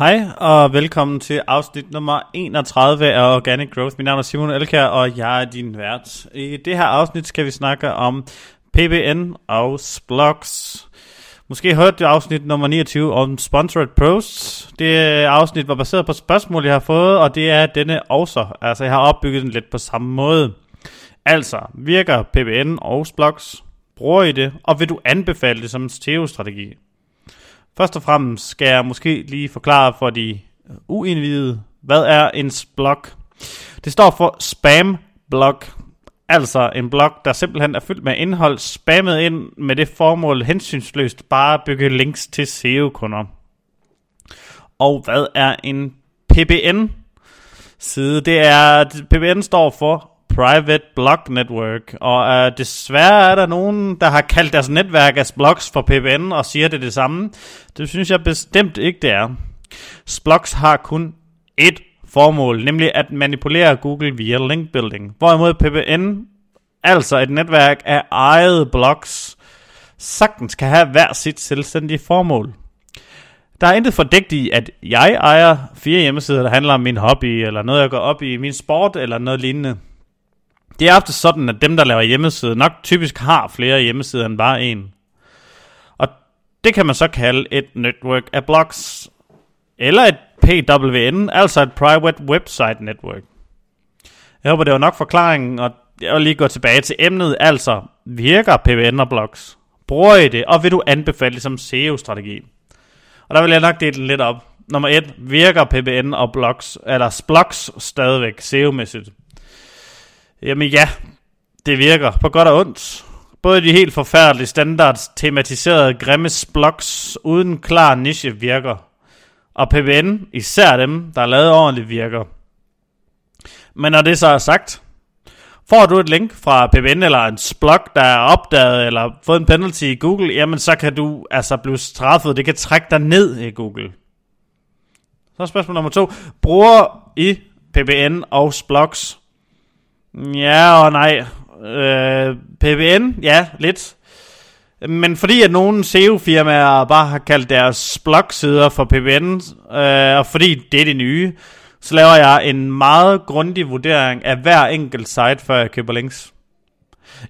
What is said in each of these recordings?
Hej og velkommen til afsnit nummer 31 af Organic Growth. Mit navn er Simon Elkær, og jeg er din vært. I det her afsnit skal vi snakke om PBN og Splogs. Måske hørte du afsnit nummer 29 om Sponsored Posts. Det afsnit var baseret på spørgsmål, jeg har fået, og det er denne også. Altså, jeg har opbygget den lidt på samme måde. Altså, virker PBN og Splogs? Bruger I det? Og vil du anbefale det som en SEO-strategi? Først og fremmest skal jeg måske lige forklare for de uindvidede, hvad er en blog? Det står for spam blog, altså en blog, der simpelthen er fyldt med indhold, spammet ind med det formål hensynsløst bare at bygge links til SEO-kunder. Og hvad er en PBN? Side, det er, PBN står for Private Blog Network, og øh, desværre er der nogen, der har kaldt deres netværk as blogs for PBN og siger det det samme. Det synes jeg bestemt ikke, det er. Splogs har kun ét formål, nemlig at manipulere Google via link building. Hvorimod PBN, altså et netværk af eget blogs, sagtens kan have hver sit selvstændige formål. Der er intet fordægt i, at jeg ejer fire hjemmesider, der handler om min hobby, eller noget jeg går op i, min sport, eller noget lignende. Det er ofte sådan, at dem, der laver hjemmesider, nok typisk har flere hjemmesider end bare en. Og det kan man så kalde et network af blogs. Eller et PWN, altså et Private Website Network. Jeg håber, det var nok forklaringen, og jeg vil lige gå tilbage til emnet, altså virker PWN og blogs? Bruger I det, og vil du anbefale det som SEO-strategi? Og der vil jeg nok dele den lidt op. Nummer 1. Virker PBN og blogs, eller blogs stadigvæk SEO-mæssigt? Jamen ja, det virker på godt og ondt. Både de helt forfærdelige standard tematiserede grimme blogs uden klar niche virker. Og PBN, især dem, der er lavet ordentligt, virker. Men når det så er sagt, får du et link fra PBN eller en blog, der er opdaget eller fået en penalty i Google, jamen så kan du altså blive straffet. Det kan trække dig ned i Google. Så er spørgsmål nummer to. Bruger I PBN og blogs Ja og nej. Øh, PBN, ja, lidt. Men fordi at nogle SEO-firmaer bare har kaldt deres blogsider for PBN, øh, og fordi det er det nye, så laver jeg en meget grundig vurdering af hver enkelt site, før jeg køber links.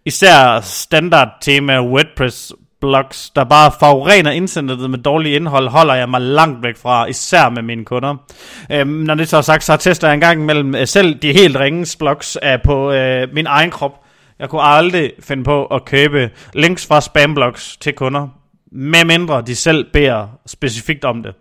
Især standard tema WordPress blogs, der bare forurener internettet med dårligt indhold, holder jeg mig langt væk fra, især med mine kunder. Øhm, når det så er sagt, så tester jeg en gang imellem øh, selv de helt ringes blogs af på øh, min egen krop. Jeg kunne aldrig finde på at købe links fra spamblogs til kunder, med mindre de selv beder specifikt om det.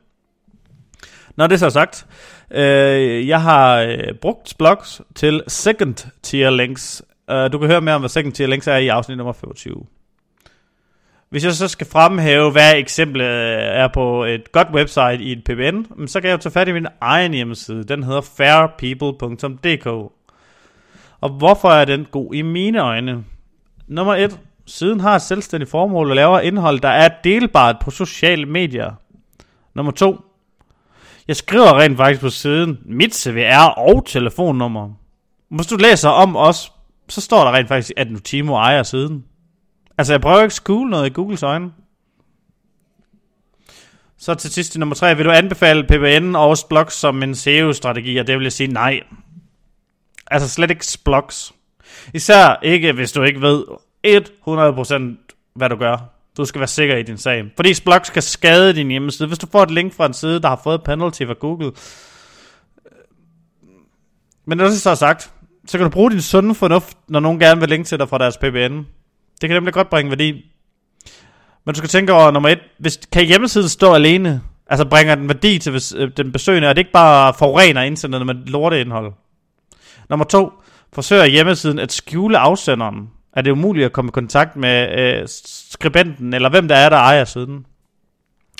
Når det så er sagt, øh, jeg har øh, brugt blogs til second tier links. Uh, du kan høre mere om, hvad second tier links er i afsnit nummer 25. Hvis jeg så skal fremhæve, hvad eksemplet er på et godt website i et PBN, så kan jeg jo tage fat i min egen hjemmeside. Den hedder fairpeople.dk. Og hvorfor er den god i mine øjne? Nummer 1. Siden har et selvstændigt formål og laver indhold, der er delbart på sociale medier. Nummer 2. Jeg skriver rent faktisk på siden mit CVR og telefonnummer. Hvis du læser om os, så står der rent faktisk, at Nutimo ejer siden. Altså, jeg prøver ikke at skule noget i Googles øjne. Så til sidst nummer tre. Vil du anbefale PBN og blogs som en SEO-strategi? Og det vil jeg sige nej. Altså slet ikke blogs. Især ikke, hvis du ikke ved 100% hvad du gør. Du skal være sikker i din sag. Fordi blogs kan skade din hjemmeside. Hvis du får et link fra en side, der har fået penalty fra Google. Men når det så er sagt, så kan du bruge din sunde fornuft, når nogen gerne vil linke til dig fra deres PBN. Det kan nemlig godt bringe værdi. Men du skal tænke over nummer et. Hvis, kan hjemmesiden stå alene? Altså bringer den værdi til hvis, øh, den besøgende, og det ikke bare forurener internettet med lorteindhold? Nummer to. Forsøger hjemmesiden at skjule afsenderen? Er det umuligt at komme i kontakt med øh, skribenten, eller hvem der er, der ejer siden?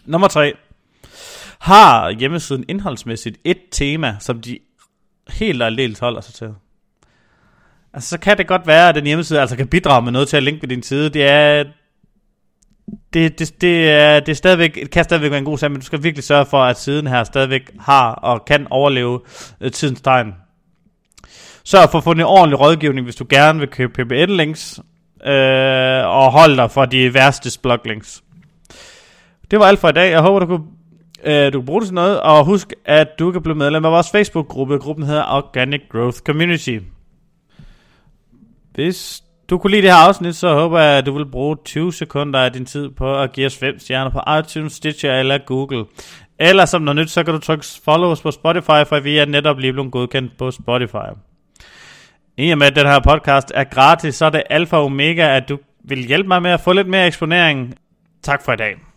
Nummer tre. Har hjemmesiden indholdsmæssigt et tema, som de helt aldeles holder sig til? Altså, så kan det godt være, at den hjemmeside altså kan bidrage med noget til at linke ved din side. Det er... Det, det, det, er, det er stadigvæk, kan stadigvæk være en god sag, men du skal virkelig sørge for, at siden her stadigvæk har og kan overleve øh, tidens tegn. Sørg for at få en ordentlig rådgivning, hvis du gerne vil købe PBN-links, øh, og hold dig for de værste blog-links. Det var alt for i dag. Jeg håber, du kunne Øh, du kan bruge det til noget, og husk, at du kan blive medlem af vores Facebook-gruppe. Gruppen hedder Organic Growth Community. Hvis du kunne lide det her afsnit, så håber jeg, at du vil bruge 20 sekunder af din tid på at give os 5 stjerner på iTunes, Stitcher eller Google. Eller som noget nyt, så kan du trykke follow os på Spotify, for vi er netop lige blevet godkendt på Spotify. I og med, at den her podcast er gratis, så er det alfa og omega, at du vil hjælpe mig med at få lidt mere eksponering. Tak for i dag.